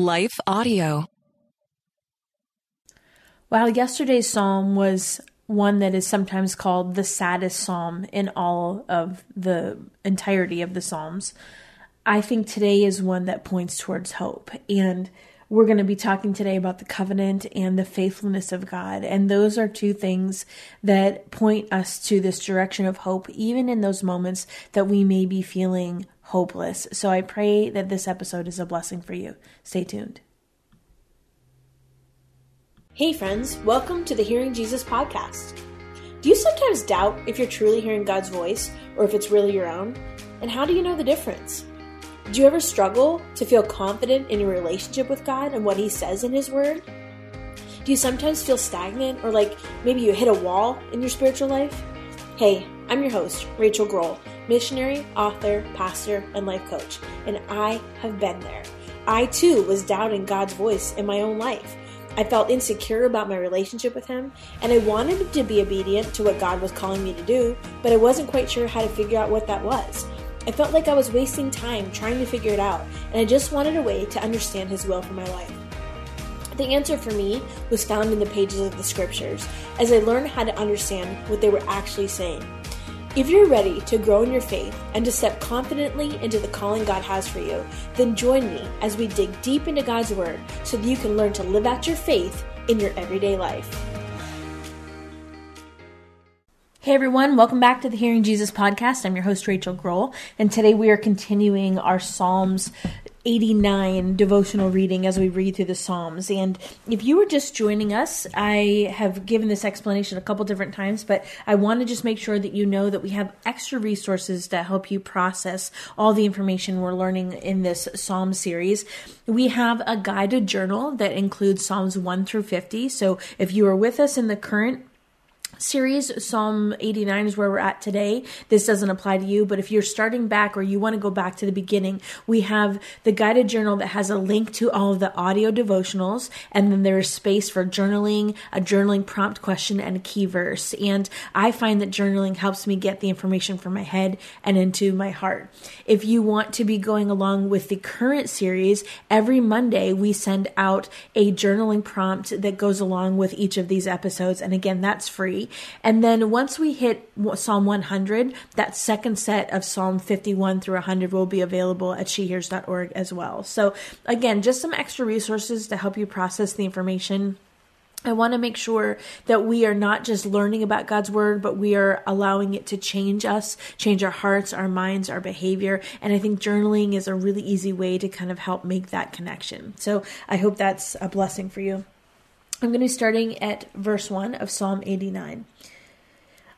Life Audio. Wow, yesterday's psalm was one that is sometimes called the saddest psalm in all of the entirety of the psalms. I think today is one that points towards hope. And we're going to be talking today about the covenant and the faithfulness of God. And those are two things that point us to this direction of hope, even in those moments that we may be feeling hopeless. So I pray that this episode is a blessing for you. Stay tuned. Hey, friends, welcome to the Hearing Jesus podcast. Do you sometimes doubt if you're truly hearing God's voice or if it's really your own? And how do you know the difference? Do you ever struggle to feel confident in your relationship with God and what He says in His Word? Do you sometimes feel stagnant or like maybe you hit a wall in your spiritual life? Hey, I'm your host, Rachael Groll, missionary, author, pastor, and life coach, and I have been there. I too was doubting God's voice in my own life. I felt insecure about my relationship with him, and I wanted to be obedient to what God was calling me to do, but I wasn't quite sure how to figure out what that was. I felt like I was wasting time trying to figure it out, and I just wanted a way to understand His will for my life. The answer for me was found in the pages of the scriptures as I learned how to understand what they were actually saying. If you're ready to grow in your faith and to step confidently into the calling God has for you, then join me as we dig deep into God's Word so that you can learn to live out your faith in your everyday life. Hey everyone, welcome back to the Hearing Jesus podcast. I'm your host, Rachael Groll, and today we are continuing our Psalms 89 devotional reading as we read through the Psalms. And if you were just joining us, I have given this explanation a couple different times, but I want to just make sure that you know that we have extra resources to help you process all the information we're learning in this Psalm series. We have a guided journal that includes Psalms 1 through 50. So if you are with us in the current series. Psalm 89 is where we're at today. This doesn't apply to you, but if you're starting back or you want to go back to the beginning, we have the guided journal that has a link to all of the audio devotionals, and then there's space for journaling, a journaling prompt question, and a key verse. And I find that journaling helps me get the information from my head and into my heart. If you want to be going along with the current series, every Monday we send out a journaling prompt that goes along with each of these episodes. And again, that's free. And then once we hit Psalm 100, that second set of Psalm 51 through 100 will be available at shehears.org as well. So, again, just some extra resources to help you process the information. I want to make sure that we are not just learning about God's word, but we are allowing it to change us, change our hearts, our minds, our behavior. And I think journaling is a really easy way to kind of help make that connection. So I hope that's a blessing for you. I'm going to be starting at verse 1 of Psalm 89.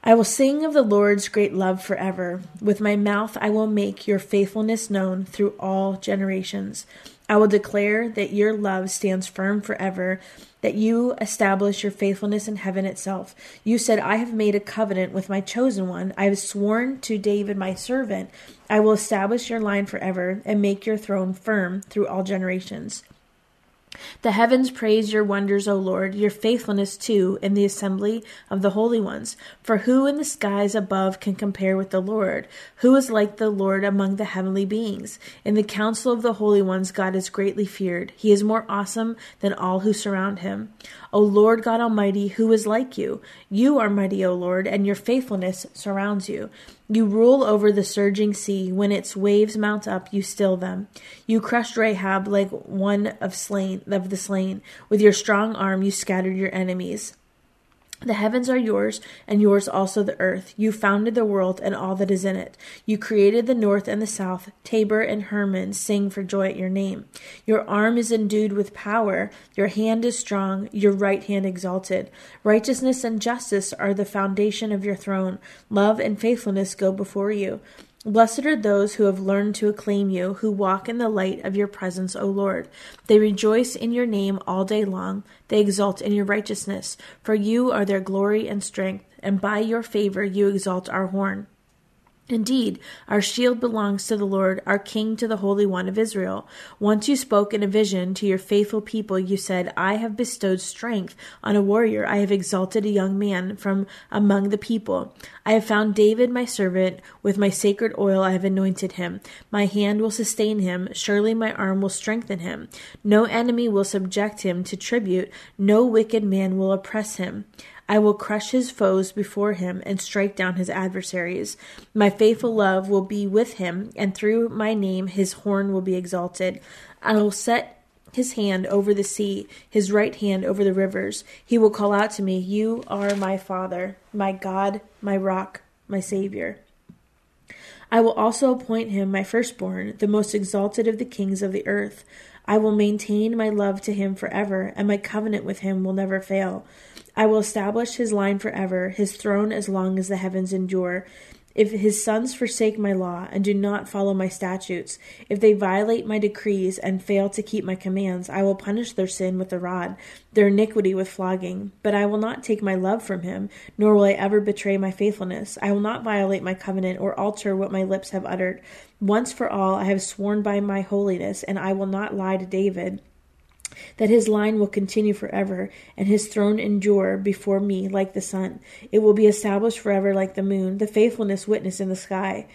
I will sing of the Lord's great love forever. With my mouth I will make your faithfulness known through all generations. I will declare that your love stands firm forever, that you establish your faithfulness in heaven itself. You said, I have made a covenant with my chosen one. I have sworn to David my servant. I will establish your line forever and make your throne firm through all generations. The heavens praise your wonders, O Lord, your faithfulness too in the assembly of the holy ones. For who in the skies above can compare with the Lord? Who is like the Lord among the heavenly beings? In the council of the holy ones, God is greatly feared. He is more awesome than all who surround him. O Lord God Almighty, who is like you? You are mighty, O Lord, and your faithfulness surrounds you. You rule over the surging sea. When its waves mount up, you still them. You crushed Rahab like one of slain of the slain. With your strong arm you scattered your enemies. The heavens are yours, and yours also the earth. You founded the world and all that is in it. You created the north and the south. Tabor and Hermon sing for joy at your name. Your arm is endued with power. Your hand is strong, your right hand exalted. Righteousness and justice are the foundation of your throne. Love and faithfulness go before you. Blessed are those who have learned to acclaim you, who walk in the light of your presence, O Lord. They rejoice in your name all day long. They exult in your righteousness, for you are their glory and strength, and by your favor you exalt our horn. Indeed, our shield belongs to the Lord, our King to the Holy One of Israel. Once you spoke in a vision to your faithful people, you said, I have bestowed strength on a warrior. I have exalted a young man from among the people. I have found David, my servant. With my sacred oil I have anointed him. My hand will sustain him. Surely my arm will strengthen him. No enemy will subject him to tribute. No wicked man will oppress him. I will crush his foes before him and strike down his adversaries. My faithful love will be with him, and through my name his horn will be exalted. I will set his hand over the sea, his right hand over the rivers. He will call out to me, You are my Father, my God, my rock, my Savior. I will also appoint him my firstborn, the most exalted of the kings of the earth. I will maintain my love to him forever, and my covenant with him will never fail. I will establish his line forever, his throne as long as the heavens endure. If his sons forsake my law and do not follow my statutes, if they violate my decrees and fail to keep my commands, I will punish their sin with the rod, their iniquity with flogging. But I will not take my love from him, nor will I ever betray my faithfulness. I will not violate my covenant or alter what my lips have uttered. Once for all, I have sworn by my holiness, and I will not lie to David that his line will continue forever, and his throne endure before me like the sun. It will be established forever like the moon, the faithfulness witness in the sky.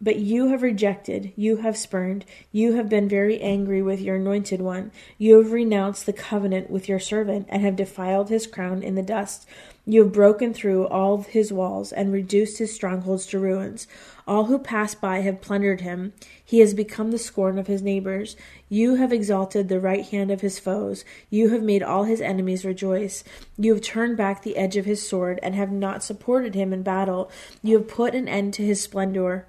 But you have rejected, you have spurned, you have been very angry with your anointed one. You have renounced the covenant with your servant, and have defiled his crown in the dust. You have broken through all his walls, and reduced his strongholds to ruins. All who pass by have plundered him. He has become the scorn of his neighbors. You have exalted the right hand of his foes. You have made all his enemies rejoice. You have turned back the edge of his sword, and have not supported him in battle. You have put an end to his splendor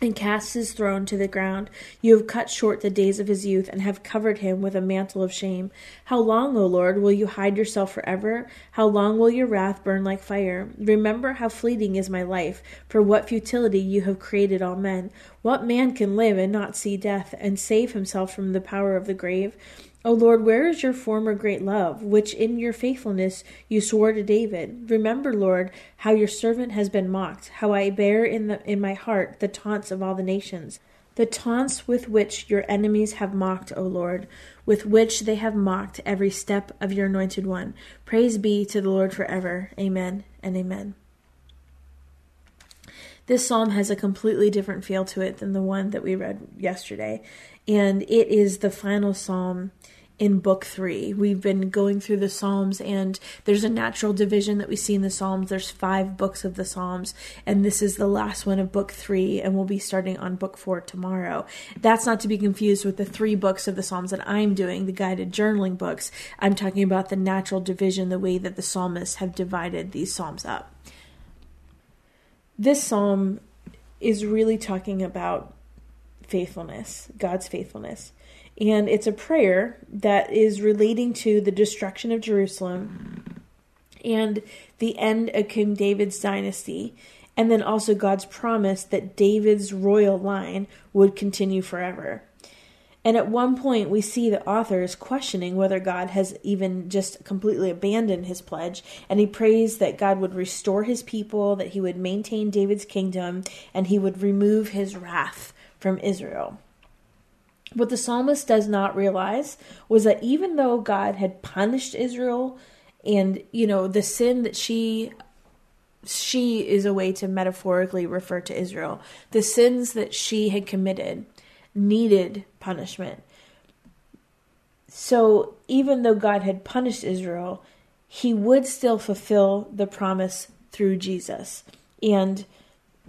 and cast his throne to the ground. You have cut short the days of his youth, and have covered him with a mantle of shame. How long, O Lord, will you hide yourself forever? How long will your wrath burn like fire? Remember how fleeting is my life, for what futility you have created all men. What man can live and not see death, and save himself from the power of the grave? O Lord, where is your former great love, which in your faithfulness you swore to David? Remember, Lord, how your servant has been mocked, how I bear in, the, in my heart the taunts of all the nations, the taunts with which your enemies have mocked, O Lord, with which they have mocked every step of your anointed one. Praise be to the Lord forever. Amen and amen. This psalm has a completely different feel to it than the one that we read yesterday, and it is the final psalm in book three. We've been going through the Psalms, and there's a natural division that we see in the Psalms. There's five books of the Psalms, and this is the last one of book three, and we'll be starting on book four tomorrow. That's not to be confused with the three books of the Psalms that I'm doing, the guided journaling books. I'm talking about the natural division, the way that the psalmists have divided these Psalms up. This psalm is really talking about faithfulness, God's faithfulness and it's a prayer that is relating to the destruction of Jerusalem and the end of King David's dynasty, and then also God's promise that David's royal line would continue forever. And at one point, we see the author is questioning whether God has even just completely abandoned his pledge. And he prays that God would restore his people, that he would maintain David's kingdom, and he would remove his wrath from Israel. What the psalmist does not realize was that even though God had punished Israel and, you know, the sin that she she is a way to metaphorically refer to Israel. The sins that she had committed needed punishment. So even though God had punished Israel, he would still fulfill the promise through Jesus. And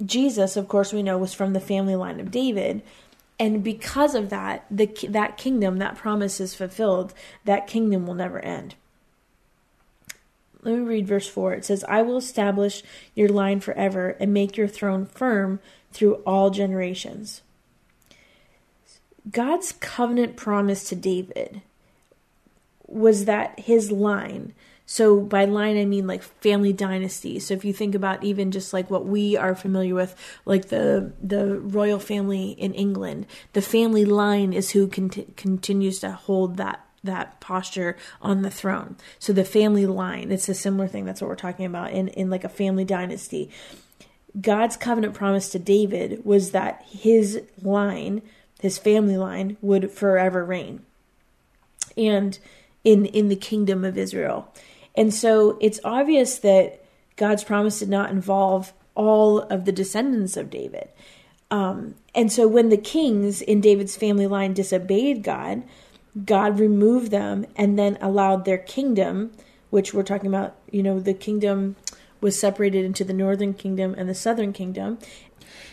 Jesus, of course, we know was from the family line of David, and because of that the that kingdom that promise is fulfilled. That kingdom will never end. Let me read verse 4 it says i will establish your line forever and make your throne firm through all generations. God's covenant promise to david was that his line so by line I mean like family dynasty. So if you think about even just like what we are familiar with, like the the royal family in England, the family line is who cont- continues to hold that that posture on the throne. So the family line, it's a similar thing. That's what we're talking about in in like a family dynasty. God's covenant promise to David was that his line, his family line, would forever reign. And in in the kingdom of Israel. And so it's obvious that God's promise did not involve all of the descendants of David. Um, and so when the kings in David's family line disobeyed God, God removed them and then allowed their kingdom, which we're talking about, you know, the kingdom was separated into the northern kingdom and the southern kingdom.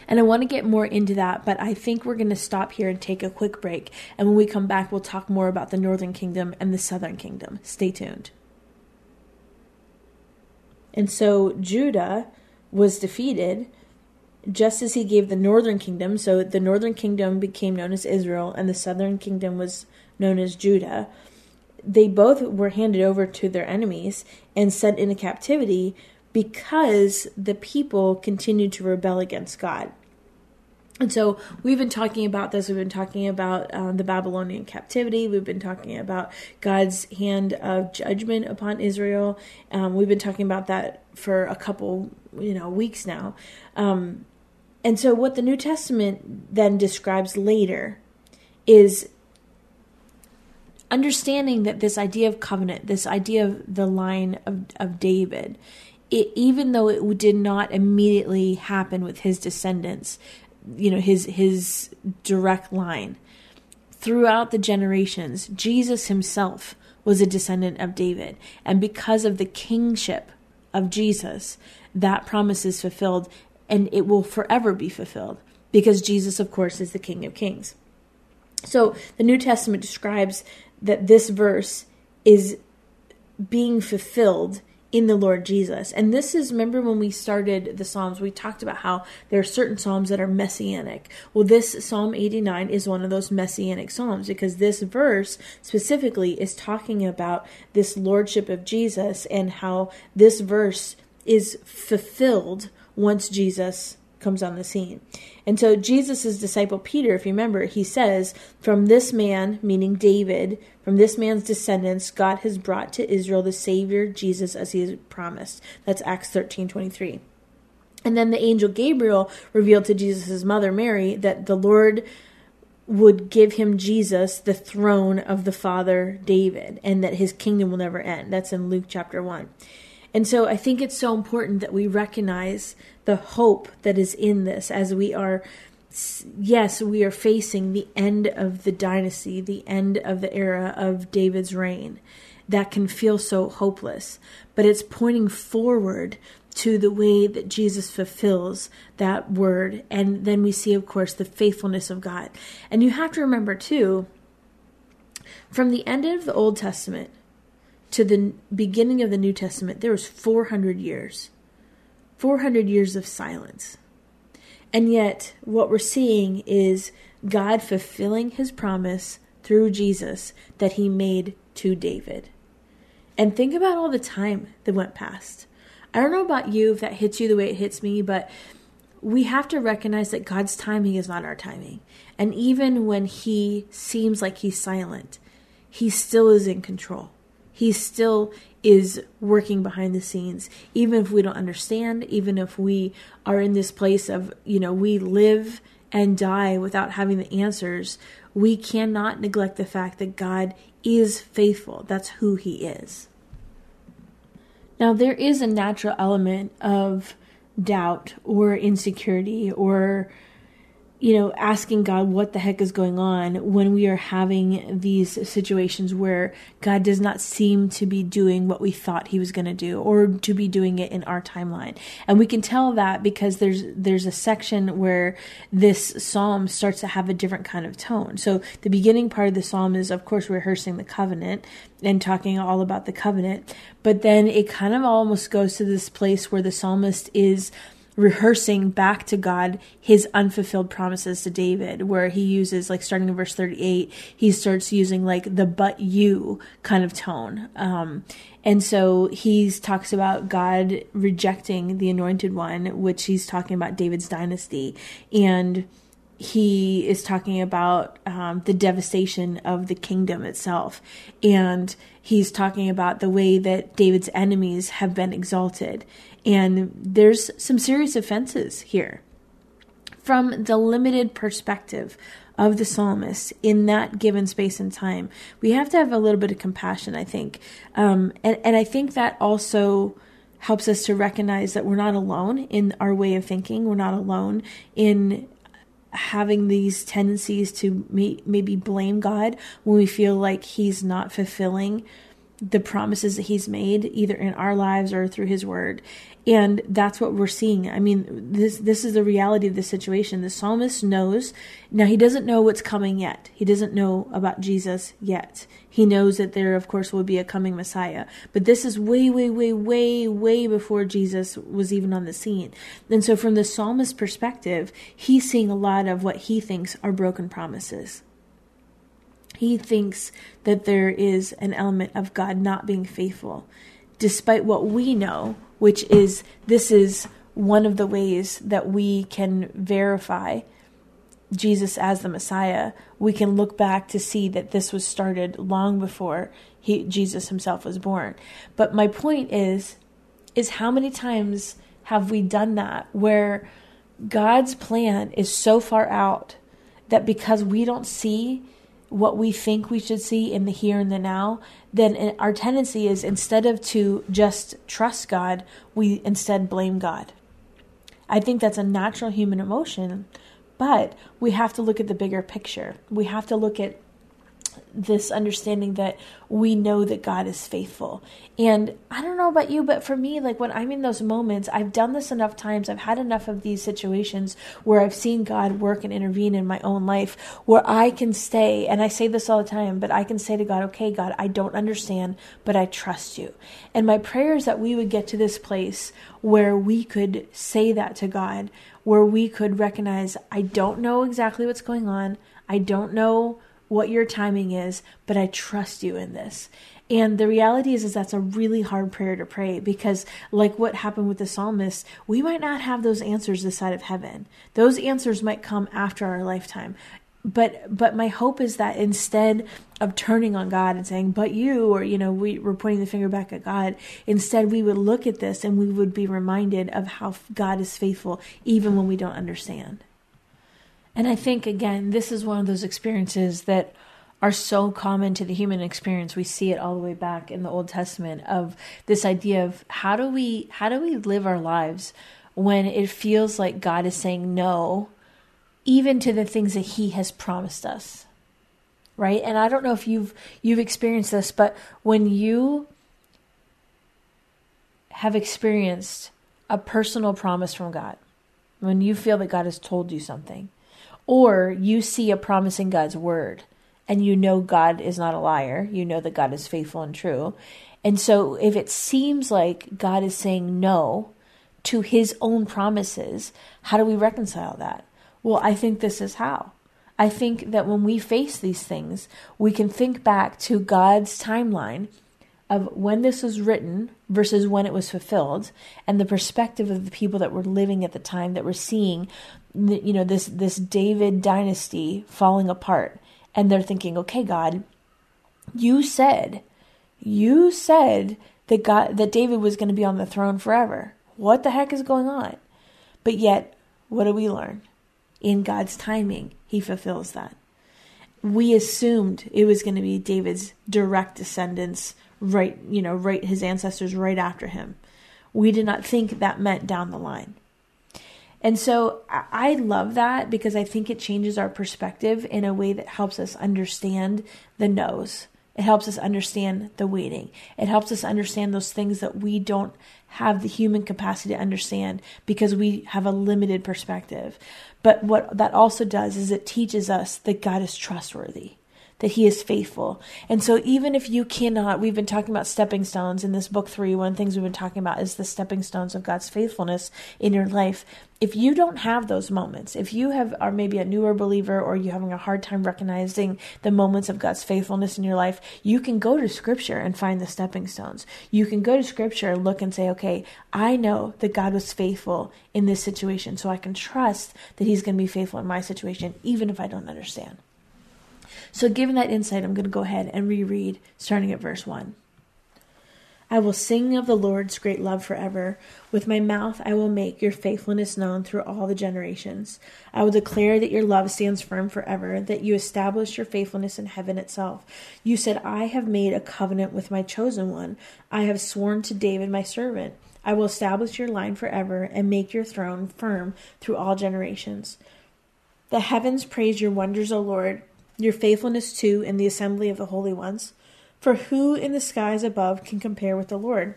And I want to get more into that, but I think we're going to stop here and take a quick break. And when we come back, we'll talk more about the northern kingdom and the southern kingdom. Stay tuned. And so Judah was defeated just as he gave the northern kingdom. So the northern kingdom became known as Israel, and the southern kingdom was known as Judah. They both were handed over to their enemies and sent into captivity because the people continued to rebel against God. And so we've been talking about this. We've been talking about um, the Babylonian captivity. We've been talking about God's hand of judgment upon Israel. Um, we've been talking about that for a couple, you know, weeks now. Um, and so what the New Testament then describes later is understanding that this idea of covenant, this idea of the line of, of David, it, even though it did not immediately happen with his descendants, you know, his his direct line, throughout the generations, Jesus himself was a descendant of David, and because of the kingship of Jesus, that promise is fulfilled, and it will forever be fulfilled because Jesus, of course, is the King of Kings. So the New Testament describes that this verse is being fulfilled in the Lord Jesus. And this is, remember when we started the Psalms, we talked about how there are certain Psalms that are messianic. Well, this Psalm 89 is one of those messianic Psalms because this verse specifically is talking about this Lordship of Jesus and how this verse is fulfilled once Jesus comes on the scene. And so Jesus' disciple Peter, if you remember, he says, From this man, meaning David, from this man's descendants, God has brought to Israel the Savior, Jesus, as he has promised. That's Acts 13 23. And then the angel Gabriel revealed to Jesus' mother Mary that the Lord would give him Jesus the throne of the father David and that his kingdom will never end. That's in Luke chapter 1. And so I think it's so important that we recognize the hope that is in this as we are yes, we are facing the end of the dynasty, the end of the era of David's reign. That can feel so hopeless, but it's pointing forward to the way that Jesus fulfills that word. And then we see, of course, the faithfulness of God. And you have to remember, too, from the end of the Old Testament to the beginning of the New Testament, there was 400 years. 400 years of silence. And yet, what we're seeing is God fulfilling his promise through Jesus that he made to David. And think about all the time that went past. I don't know about you if that hits you the way it hits me, but we have to recognize that God's timing is not our timing. And even when he seems like he's silent, he still is in control. He still is working behind the scenes, even if we don't understand, even if we are in this place of, you know, we live and die without having the answers. We cannot neglect the fact that God is faithful. That's who He is. Now, there is a natural element of doubt or insecurity or you know, asking God what the heck is going on when we are having these situations where God does not seem to be doing what we thought he was going to do or to be doing it in our timeline. And we can tell that because there's there's a section where this psalm starts to have a different kind of tone. So the beginning part of the psalm is of course rehearsing the covenant and talking all about the covenant, but then it kind of almost goes to this place where the psalmist is rehearsing back to God his unfulfilled promises to David, where he uses, like starting in verse 38, he starts using like the but you kind of tone. Um, and so he talks about God rejecting the anointed one, which he's talking about David's dynasty. And he is talking about um, the devastation of the kingdom itself. And he's talking about the way that David's enemies have been exalted. And there's some serious offenses here. From the limited perspective of the psalmist in that given space and time, we have to have a little bit of compassion, I think. Um, and, and I think that also helps us to recognize that we're not alone in our way of thinking. We're not alone in having these tendencies to may, maybe blame God when we feel like He's not fulfilling the promises that He's made, either in our lives or through His Word. And that's what we're seeing. I mean this this is the reality of the situation. The psalmist knows. Now he doesn't know what's coming yet. He doesn't know about jesus yet. He knows that there of course will be a coming messiah. But this is way way way way way before jesus was even on the scene. And so from the psalmist's perspective he's seeing a lot of what he thinks are broken promises he thinks that there is an element of god not being faithful despite what we know which is this is one of the ways that we can verify Jesus as the Messiah. We can look back to see that this was started long before he, Jesus himself was born. But my point is is how many times have we done that where God's plan is so far out that because we don't see what we think we should see in the here and the now, then our tendency is instead of to just trust God, we instead blame God. I think that's a natural human emotion, but we have to look at the bigger picture. We have to look at this understanding that we know that God is faithful. And I don't know about you, but for me, like when I'm in those moments, I've done this enough times. I've had enough of these situations where I've seen God work and intervene in my own life where I can stay, and I say this all the time, but I can say to God, okay, God, I don't understand, but I trust you. And my prayer is that we would get to this place where we could say that to God, where we could recognize, I don't know exactly what's going on. I don't know what your timing is, but I trust you in this. And the reality is, is that's a really hard prayer to pray because, like what happened with the psalmist, we might not have those answers this side of heaven. Those answers might come after our lifetime. But but my hope is that instead of turning on God and saying, "But you," or you know, we, we're pointing the finger back at God, instead we would look at this and we would be reminded of how God is faithful even when we don't understand. And I think, again, this is one of those experiences that are so common to the human experience. We see it all the way back in the Old Testament of this idea of how do we how do we live our lives when it feels like God is saying no even to the things that he has promised us. Right? And I don't know if you've you've experienced this, but when you have experienced a personal promise from God, when you feel that God has told you something, or you see a promise in God's word and you know God is not a liar, you know that God is faithful and true. And so if it seems like God is saying no to his own promises, how do we reconcile that? Well, I think this is how. I think that when we face these things, we can think back to God's timeline of when this was written versus when it was fulfilled and the perspective of the people that were living at the time that were seeing you know this this David dynasty falling apart. And they're thinking okay God you said you said that God that David was going to be on the throne forever. What the heck is going on? But yet what do we learn? In God's timing he fulfills that. We assumed it was going to be David's direct descendants right you know right his ancestors right after him we did not think that meant down the line and so I love that because I think it changes our perspective in a way that helps us understand the no's. It helps us understand the waiting. It helps us understand those things that we don't have the human capacity to understand because we have a limited perspective. But what that also does is it teaches us that God is trustworthy, that He is faithful. And so, even if you cannot, we've been talking about stepping stones in this book three. One of the things we've been talking about is the stepping stones of God's faithfulness in your life. If you don't have those moments, if you have are maybe a newer believer or you're having a hard time recognizing the moments of God's faithfulness in your life, you can go to Scripture and find the stepping stones. You can go to Scripture and look and say, okay, I know that God was faithful in this situation, so I can trust that He's going to be faithful in my situation, even if I don't understand. So, given that insight, I'm going to go ahead and reread starting at verse 1. I will sing of the Lord's great love forever. With my mouth I will make your faithfulness known through all the generations. I will declare that your love stands firm forever, that you establish your faithfulness in heaven itself. You said, I have made a covenant with my chosen one. I have sworn to David my servant. I will establish your line forever and make your throne firm through all generations. The heavens praise your wonders, O Lord your faithfulness too in the assembly of the holy ones. For who in the skies above can compare with the Lord?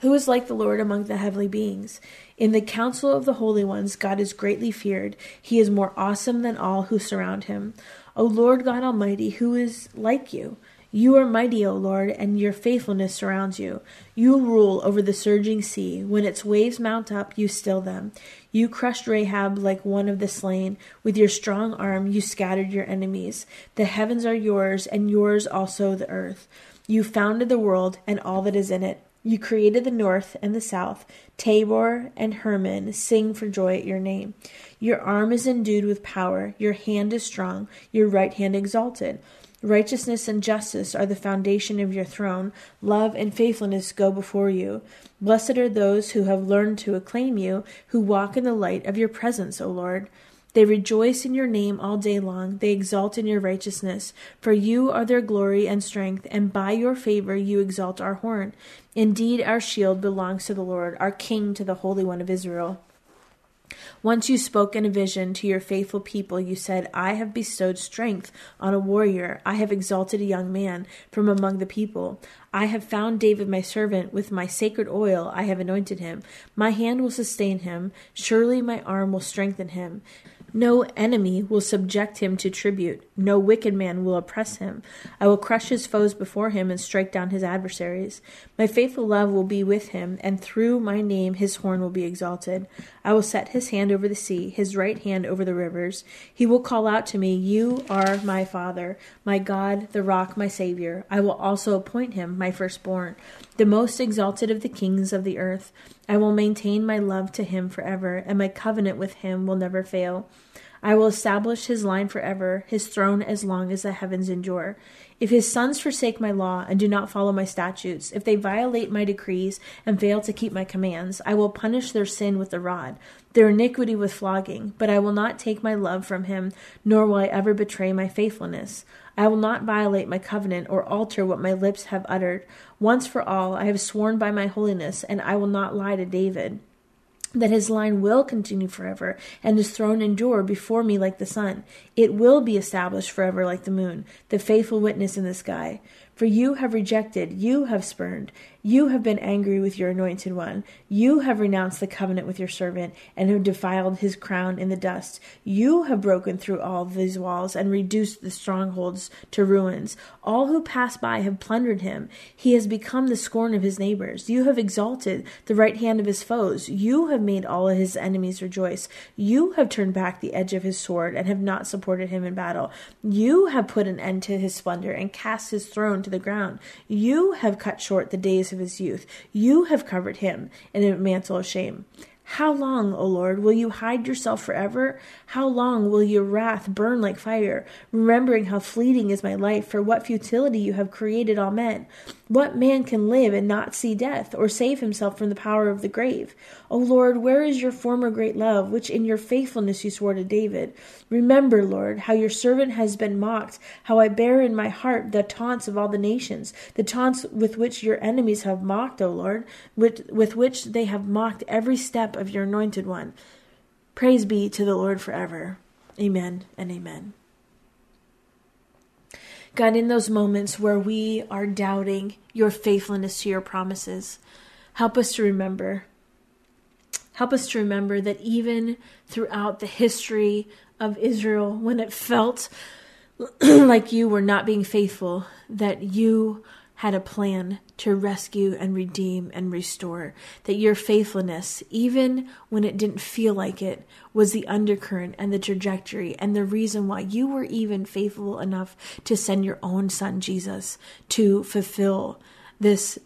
Who is like the Lord among the heavenly beings? In the council of the holy ones, God is greatly feared. He is more awesome than all who surround him. O Lord God Almighty, who is like you? You are mighty, O Lord, and your faithfulness surrounds you. You rule over the surging sea. When its waves mount up, you still them. You crushed Rahab like one of the slain. With your strong arm, you scattered your enemies. The heavens are yours, and yours also the earth. You founded the world and all that is in it. You created the north and the south. Tabor and Hermon sing for joy at your name. Your arm is endued with power. Your hand is strong. Your right hand exalted. Righteousness and justice are the foundation of your throne. Love and faithfulness go before you. Blessed are those who have learned to acclaim you, who walk in the light of your presence, O Lord. They rejoice in your name all day long. They exult in your righteousness. For you are their glory and strength, and by your favor you exalt our horn. Indeed, our shield belongs to the Lord, our King to the Holy One of Israel. Once you spoke in a vision to your faithful people. You said, I have bestowed strength on a warrior. I have exalted a young man from among the people. I have found David my servant. With my sacred oil I have anointed him. My hand will sustain him. Surely my arm will strengthen him. No enemy will subject him to tribute. No wicked man will oppress him. I will crush his foes before him and strike down his adversaries. My faithful love will be with him, and through my name his horn will be exalted. I will set his hand over the sea, his right hand over the rivers. He will call out to me, You are my Father, my God, the rock, my Savior. I will also appoint him my firstborn, the most exalted of the kings of the earth. I will maintain my love to him forever, and my covenant with him will never fail. I will establish his line forever, his throne as long as the heavens endure. If his sons forsake my law and do not follow my statutes, if they violate my decrees and fail to keep my commands, I will punish their sin with the rod, their iniquity with flogging, but I will not take my love from him, nor will I ever betray my faithfulness. I will not violate my covenant or alter what my lips have uttered. Once for all, I have sworn by my holiness, and I will not lie to David that his line will continue forever, and his throne endure before me like the sun. It will be established forever like the moon, the faithful witness in the sky. For you have rejected, you have spurned, you have been angry with your anointed one. You have renounced the covenant with your servant, and have defiled his crown in the dust. You have broken through all these walls, and reduced the strongholds to ruins. All who pass by have plundered him. He has become the scorn of his neighbors. You have exalted the right hand of his foes. You have made all his enemies rejoice. You have turned back the edge of his sword, and have not supported him in battle. You have put an end to his splendor, and cast his throne to the ground. You have cut short the days of his youth. You have covered him in a mantle of shame. How long, O Lord, will you hide yourself forever? How long will your wrath burn like fire, remembering how fleeting is my life, for what futility you have created all men? What man can live and not see death, or save himself from the power of the grave? O Lord, where is your former great love, which in your faithfulness you swore to David? Remember, Lord, how your servant has been mocked, how I bear in my heart the taunts of all the nations, the taunts with which your enemies have mocked, O Lord, with, with which they have mocked every step of your anointed one. Praise be to the Lord forever. Amen and amen. God, in those moments where we are doubting your faithfulness to your promises, help us to remember. Help us to remember that even throughout the history of Israel, when it felt like you were not being faithful, that you had a plan to rescue and redeem and restore. That your faithfulness, even when it didn't feel like it, was the undercurrent and the trajectory and the reason why you were even faithful enough to send your own son, Jesus, to fulfill this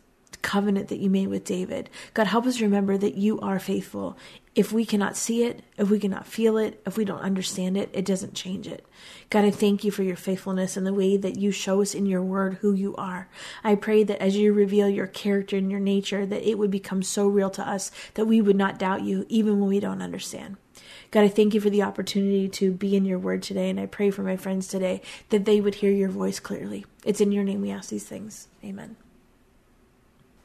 covenant that you made with David. God, help us remember that you are faithful. If we cannot see it, if we cannot feel it, if we don't understand it, it doesn't change it. God, I thank you for your faithfulness and the way that you show us in your word who you are. I pray that as you reveal your character and your nature, that it would become so real to us that we would not doubt you even when we don't understand. God, I thank you for the opportunity to be in your word today, and I pray for my friends today that they would hear your voice clearly. It's in your name we ask these things. Amen.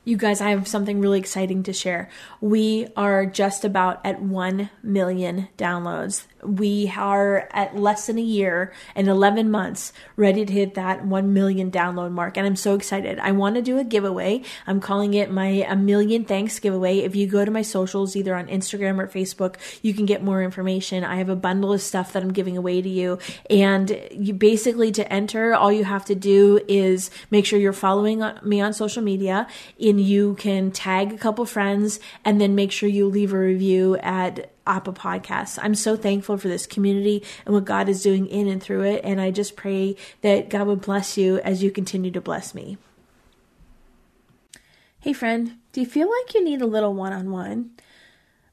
You guys, I have something really exciting to share. We are just about at 1 million downloads. We are at less than a year and 11 months ready to hit that 1 million download mark. And I'm so excited. I want to do a giveaway. I'm calling it my A Million Thanks giveaway. If you go to my socials, either on Instagram or Facebook, you can get more information. I have a bundle of stuff that I'm giving away to you. And you basically, to enter, all you have to do is make sure you're following me on social media. and you can tag a couple friends and then make sure you leave a review at Apple Podcasts. I'm so thankful for this community and what God is doing in and through it. And I just pray that God would bless you as you continue to bless me. Hey, friend, do you feel like you need a little one on one?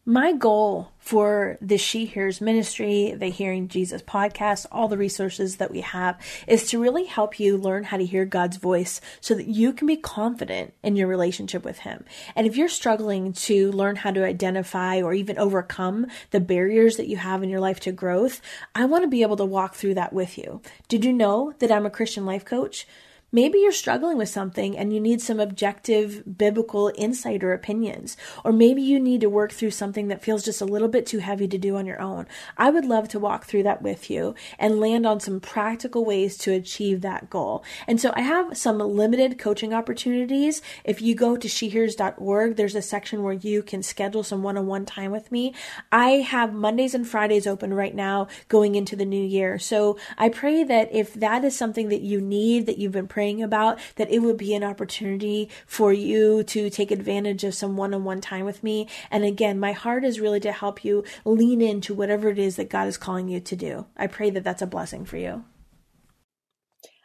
My goal for the She Hears ministry, the Hearing Jesus podcast, all the resources that we have is to really help you learn how to hear God's voice so that you can be confident in your relationship with Him. And if you're struggling to learn how to identify or even overcome the barriers that you have in your life to growth, I want to be able to walk through that with you. Did you know that I'm a Christian life coach? Maybe you're struggling with something and you need some objective biblical insight or opinions. Or maybe you need to work through something that feels just a little bit too heavy to do on your own. I would love to walk through that with you and land on some practical ways to achieve that goal. And so I have some limited coaching opportunities. If you go to shehears.org, there's a section where you can schedule some one on one time with me. I have Mondays and Fridays open right now going into the new year. So I pray that if that is something that you need, that you've been praying praying about, that it would be an opportunity for you to take advantage of some one on one time with me. And again, my heart is really to help you lean into whatever it is that God is calling you to do. I pray that that's a blessing for you.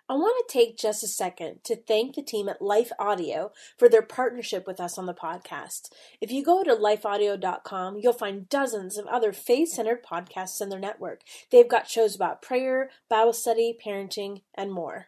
I want to take just a second to thank the team at Life Audio for their partnership with us on the podcast. If you go to lifeaudio.com, you'll find dozens of other faith centered podcasts in their network. They've got shows about prayer, Bible study, parenting, and more.